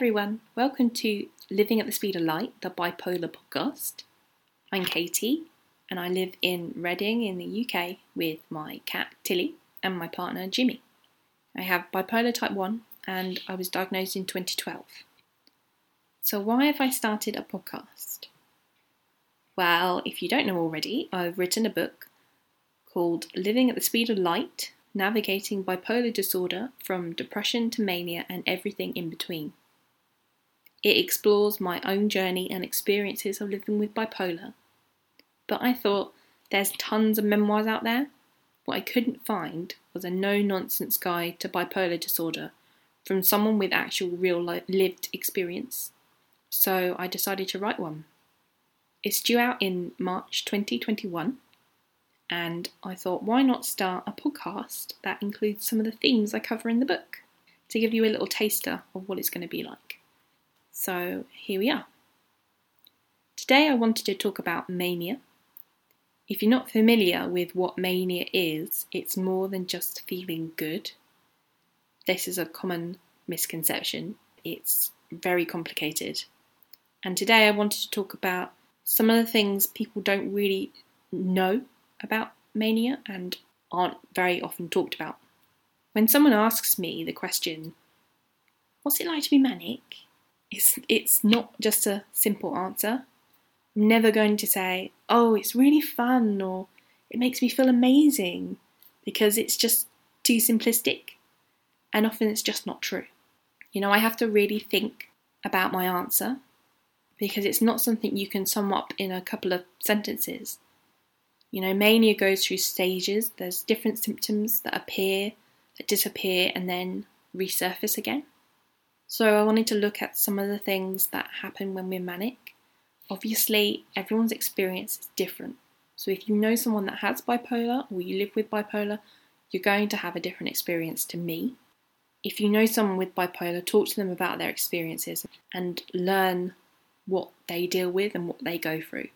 everyone, welcome to Living at the Speed of Light, the bipolar podcast. I'm Katie and I live in Reading in the UK with my cat Tilly and my partner Jimmy. I have bipolar type 1 and I was diagnosed in 2012. So, why have I started a podcast? Well, if you don't know already, I've written a book called Living at the Speed of Light Navigating Bipolar Disorder from Depression to Mania and Everything in Between. It explores my own journey and experiences of living with bipolar. But I thought there's tons of memoirs out there. What I couldn't find was a no nonsense guide to bipolar disorder from someone with actual real lived experience. So I decided to write one. It's due out in March 2021, and I thought why not start a podcast that includes some of the themes I cover in the book to give you a little taster of what it's going to be like. So here we are. Today I wanted to talk about mania. If you're not familiar with what mania is, it's more than just feeling good. This is a common misconception. It's very complicated. And today I wanted to talk about some of the things people don't really know about mania and aren't very often talked about. When someone asks me the question, What's it like to be manic? It's it's not just a simple answer. I'm never going to say, "Oh, it's really fun" or "It makes me feel amazing," because it's just too simplistic, and often it's just not true. You know, I have to really think about my answer because it's not something you can sum up in a couple of sentences. You know, mania goes through stages. There's different symptoms that appear, that disappear, and then resurface again. So I wanted to look at some of the things that happen when we're manic. Obviously, everyone's experience is different. So if you know someone that has bipolar or you live with bipolar, you're going to have a different experience to me. If you know someone with bipolar, talk to them about their experiences and learn what they deal with and what they go through.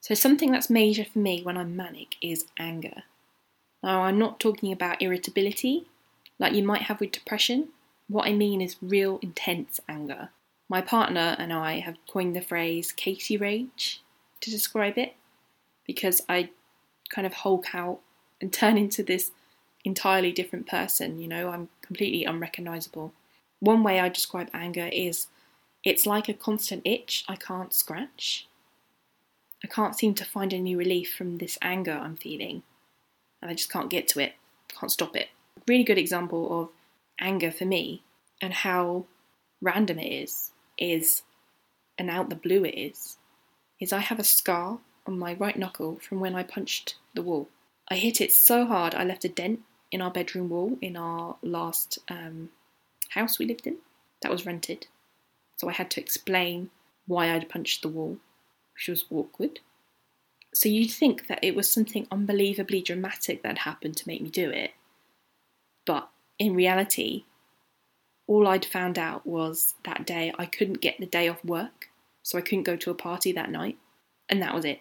So, something that's major for me when I'm manic is anger. Now, I'm not talking about irritability like you might have with depression. What I mean is real intense anger. My partner and I have coined the phrase Katie rage to describe it because I kind of hulk out and turn into this entirely different person. You know, I'm completely unrecognizable. One way I describe anger is it's like a constant itch I can't scratch. I can't seem to find any relief from this anger I'm feeling, and I just can't get to it, can't stop it. Really good example of anger for me and how random it is, is, and out the blue it is, is I have a scar on my right knuckle from when I punched the wall. I hit it so hard I left a dent in our bedroom wall in our last um, house we lived in that was rented. So I had to explain why I'd punched the wall, which was awkward. So you'd think that it was something unbelievably dramatic that happened to make me do it. But in reality, all I'd found out was that day I couldn't get the day off work, so I couldn't go to a party that night, and that was it.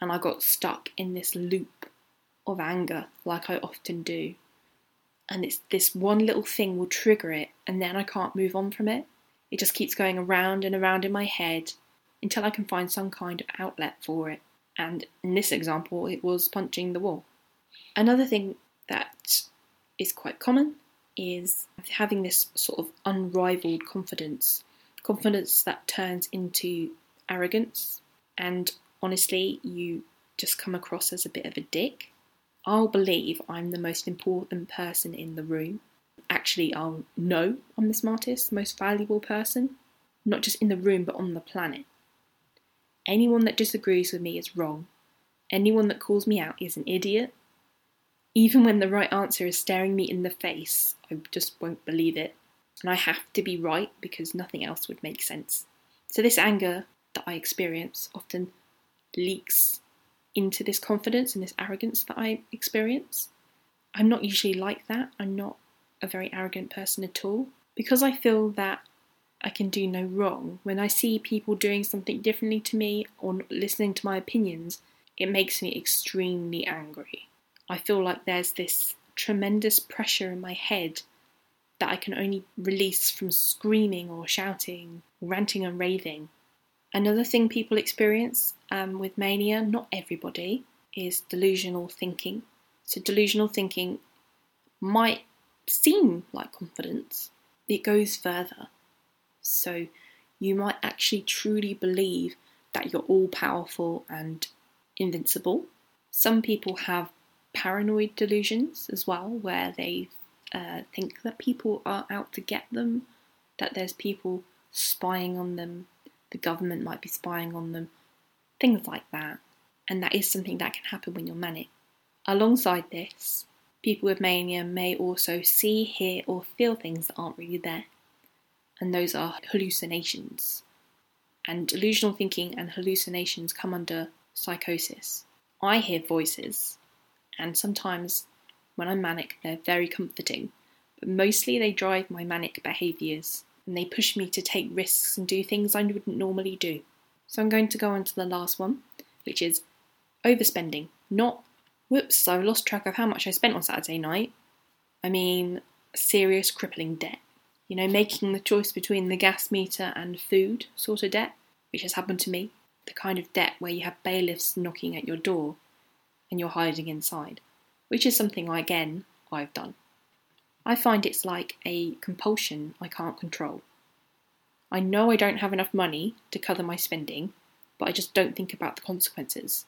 And I got stuck in this loop of anger, like I often do. And it's this one little thing will trigger it, and then I can't move on from it. It just keeps going around and around in my head until I can find some kind of outlet for it. And in this example, it was punching the wall. Another thing that is quite common is having this sort of unrivaled confidence, confidence that turns into arrogance, and honestly, you just come across as a bit of a dick. I'll believe I'm the most important person in the room. Actually, I'll know I'm the smartest, most valuable person, not just in the room but on the planet. Anyone that disagrees with me is wrong. Anyone that calls me out is an idiot even when the right answer is staring me in the face, I just won't believe it. And I have to be right because nothing else would make sense. So, this anger that I experience often leaks into this confidence and this arrogance that I experience. I'm not usually like that. I'm not a very arrogant person at all. Because I feel that I can do no wrong, when I see people doing something differently to me or not listening to my opinions, it makes me extremely angry. I feel like there's this tremendous pressure in my head that I can only release from screaming or shouting, ranting and raving. Another thing people experience um, with mania, not everybody, is delusional thinking. So, delusional thinking might seem like confidence, it goes further. So, you might actually truly believe that you're all powerful and invincible. Some people have paranoid delusions as well, where they uh, think that people are out to get them, that there's people spying on them, the government might be spying on them, things like that. And that is something that can happen when you're manic. Alongside this, people with mania may also see, hear, or feel things that aren't really there. And those are hallucinations. And delusional thinking and hallucinations come under psychosis. I hear voices, and sometimes when I'm manic, they're very comforting, but mostly they drive my manic behaviours and they push me to take risks and do things I wouldn't normally do. So I'm going to go on to the last one, which is overspending. Not, whoops, I've lost track of how much I spent on Saturday night. I mean, serious crippling debt. You know, making the choice between the gas meter and food sort of debt, which has happened to me. The kind of debt where you have bailiffs knocking at your door and you're hiding inside, which is something, I, again, I've done. I find it's like a compulsion I can't control. I know I don't have enough money to cover my spending, but I just don't think about the consequences.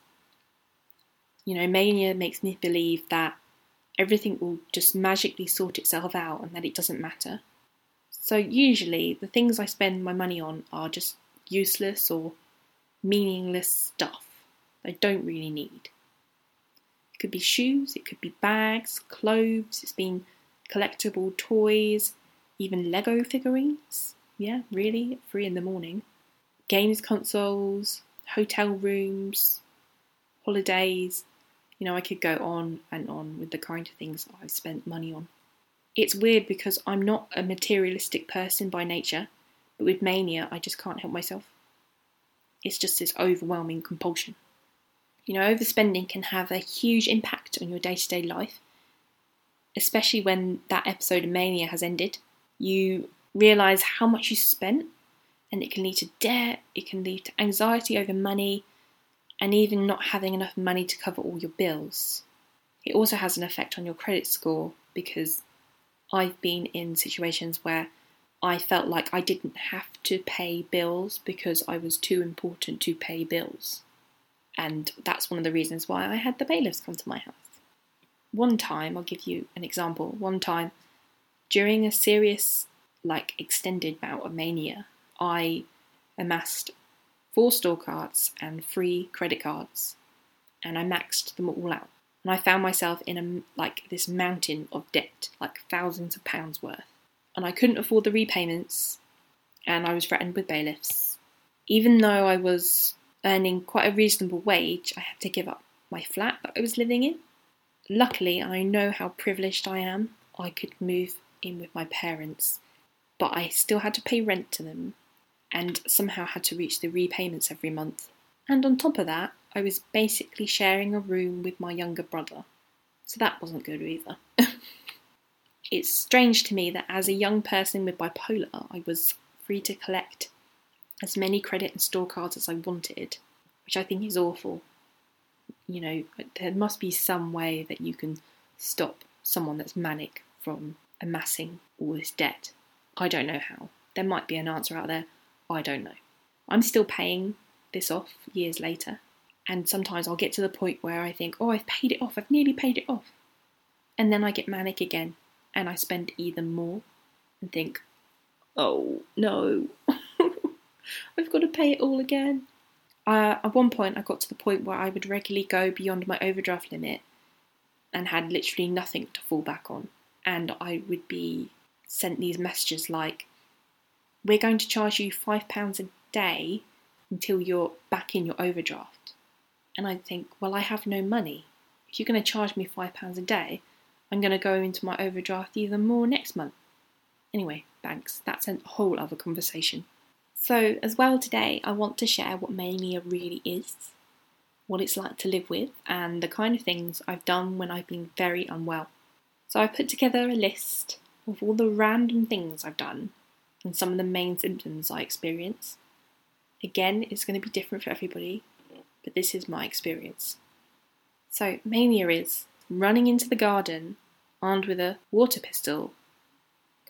You know, mania makes me believe that everything will just magically sort itself out and that it doesn't matter. So, usually, the things I spend my money on are just useless or meaningless stuff I don't really need. Could be shoes, it could be bags, clothes, it's been collectible toys, even Lego figurines. Yeah, really, three in the morning. Games consoles, hotel rooms, holidays. You know, I could go on and on with the kind of things I've spent money on. It's weird because I'm not a materialistic person by nature, but with mania, I just can't help myself. It's just this overwhelming compulsion. You know, overspending can have a huge impact on your day to day life, especially when that episode of mania has ended. You realise how much you spent, and it can lead to debt, it can lead to anxiety over money, and even not having enough money to cover all your bills. It also has an effect on your credit score because I've been in situations where I felt like I didn't have to pay bills because I was too important to pay bills. And that's one of the reasons why I had the bailiffs come to my house. One time, I'll give you an example. One time, during a serious, like extended bout of mania, I amassed four store cards and three credit cards, and I maxed them all out. And I found myself in a like this mountain of debt, like thousands of pounds worth and I couldn't afford the repayments, and I was threatened with bailiffs. Even though I was earning quite a reasonable wage, I had to give up my flat that I was living in. Luckily, I know how privileged I am. I could move in with my parents, but I still had to pay rent to them and somehow had to reach the repayments every month. And on top of that, I was basically sharing a room with my younger brother. So that wasn't good either. It's strange to me that as a young person with bipolar, I was free to collect as many credit and store cards as I wanted, which I think is awful. You know, there must be some way that you can stop someone that's manic from amassing all this debt. I don't know how. There might be an answer out there. I don't know. I'm still paying this off years later. And sometimes I'll get to the point where I think, oh, I've paid it off, I've nearly paid it off. And then I get manic again and I spend even more and think, oh no, I've got to pay it all again. Uh, at one point, I got to the point where I would regularly go beyond my overdraft limit and had literally nothing to fall back on. And I would be sent these messages like, We're going to charge you £5 a day until you're back in your overdraft. And I'd think, Well, I have no money. If you're going to charge me £5 a day, I'm going to go into my overdraft even more next month. Anyway, banks, that's a whole other conversation. So, as well, today I want to share what mania really is, what it's like to live with, and the kind of things I've done when I've been very unwell. So, I put together a list of all the random things I've done and some of the main symptoms I experience. Again, it's going to be different for everybody, but this is my experience. So, mania is running into the garden armed with a water pistol,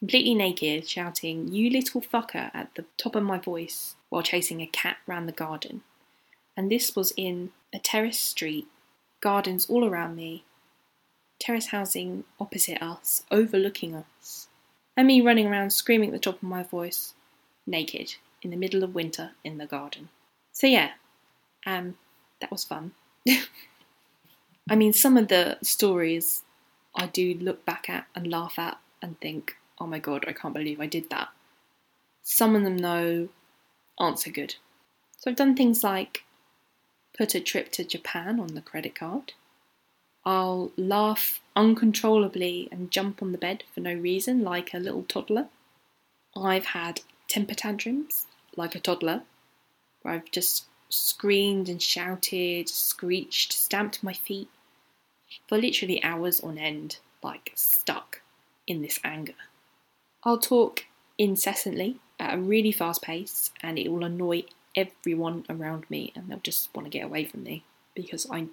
completely naked, shouting, You little fucker, at the top of my voice while chasing a cat round the garden. And this was in a terrace street, gardens all around me, terrace housing opposite us, overlooking us, and me running around screaming at the top of my voice, naked, in the middle of winter in the garden. So yeah, um, that was fun. I mean, some of the stories I do look back at and laugh at and think, oh my god, I can't believe I did that. Some of them, though, aren't so good. So I've done things like put a trip to Japan on the credit card. I'll laugh uncontrollably and jump on the bed for no reason, like a little toddler. I've had temper tantrums, like a toddler, where I've just screamed and shouted, screeched, stamped my feet for literally hours on end, like stuck in this anger. I'll talk incessantly at a really fast pace and it will annoy everyone around me and they'll just want to get away from me because I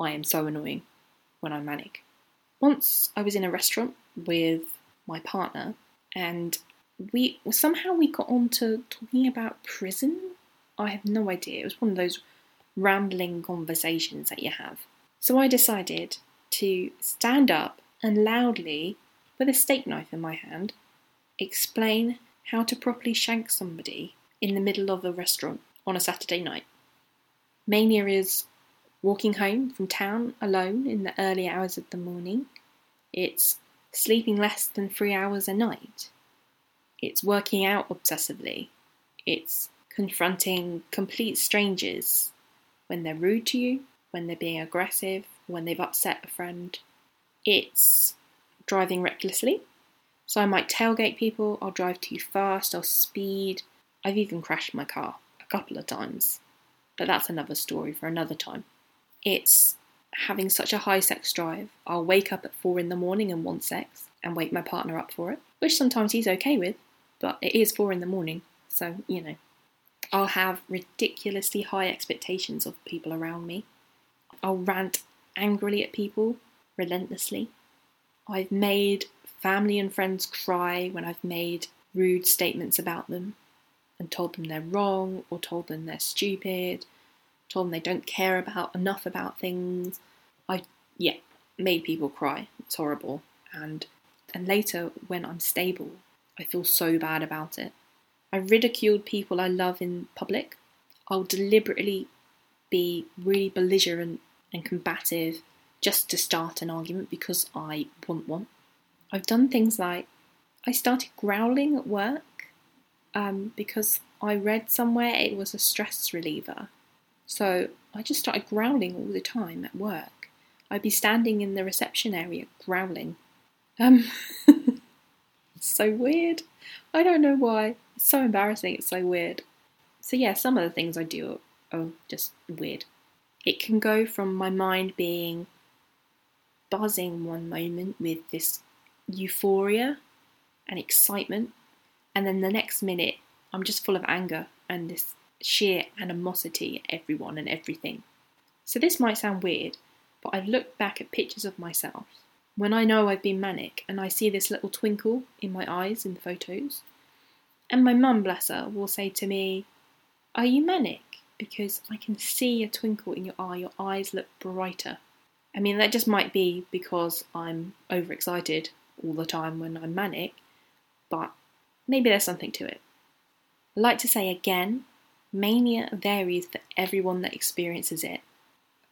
I am so annoying when I'm manic. Once I was in a restaurant with my partner and we somehow we got on to talking about prison. I have no idea. It was one of those rambling conversations that you have. So I decided to stand up and loudly, with a steak knife in my hand, explain how to properly shank somebody in the middle of a restaurant on a Saturday night. Mania is walking home from town alone in the early hours of the morning. It's sleeping less than three hours a night. It's working out obsessively. It's confronting complete strangers when they're rude to you, when they're being aggressive, when they've upset a friend. It's driving recklessly. So I might tailgate people, I'll drive too fast, I'll speed. I've even crashed my car a couple of times. But that's another story for another time. It's having such a high sex drive. I'll wake up at four in the morning and want sex and wake my partner up for it, which sometimes he's okay with, but it is four in the morning, so you know. I'll have ridiculously high expectations of people around me. I'll rant angrily at people relentlessly. I've made family and friends cry when I've made rude statements about them and told them they're wrong or told them they're stupid, told them they don't care about enough about things. I yeah, made people cry. It's horrible. And and later when I'm stable, I feel so bad about it. I ridiculed people I love in public. I'll deliberately be really belligerent and combative just to start an argument because I want one. I've done things like I started growling at work um, because I read somewhere it was a stress reliever. So I just started growling all the time at work. I'd be standing in the reception area growling. Um, so weird. I don't know why. It's so embarrassing. It's so weird. So yeah, some of the things I do are, are just weird. It can go from my mind being buzzing one moment with this euphoria and excitement, and then the next minute I'm just full of anger and this sheer animosity at everyone and everything. So this might sound weird, but I've looked back at pictures of myself when I know I've been manic and I see this little twinkle in my eyes in the photos. And my mum, bless her, will say to me, Are you manic? because I can see a twinkle in your eye. Your eyes look brighter. I mean, that just might be because I'm overexcited all the time when I'm manic, but maybe there's something to it. I'd like to say again mania varies for everyone that experiences it.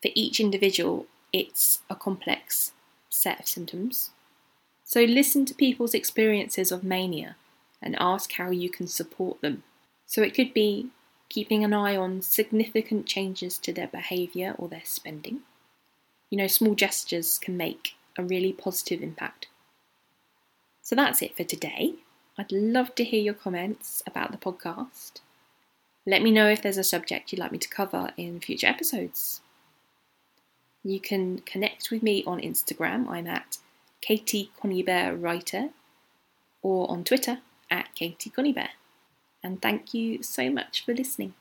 For each individual, it's a complex set of symptoms. So listen to people's experiences of mania and ask how you can support them. So it could be keeping an eye on significant changes to their behaviour or their spending. You know, small gestures can make a really positive impact. So that's it for today. I'd love to hear your comments about the podcast. Let me know if there's a subject you'd like me to cover in future episodes. You can connect with me on Instagram. I'm at Katie Conibear Writer, or on Twitter at Katie Conibear. And thank you so much for listening.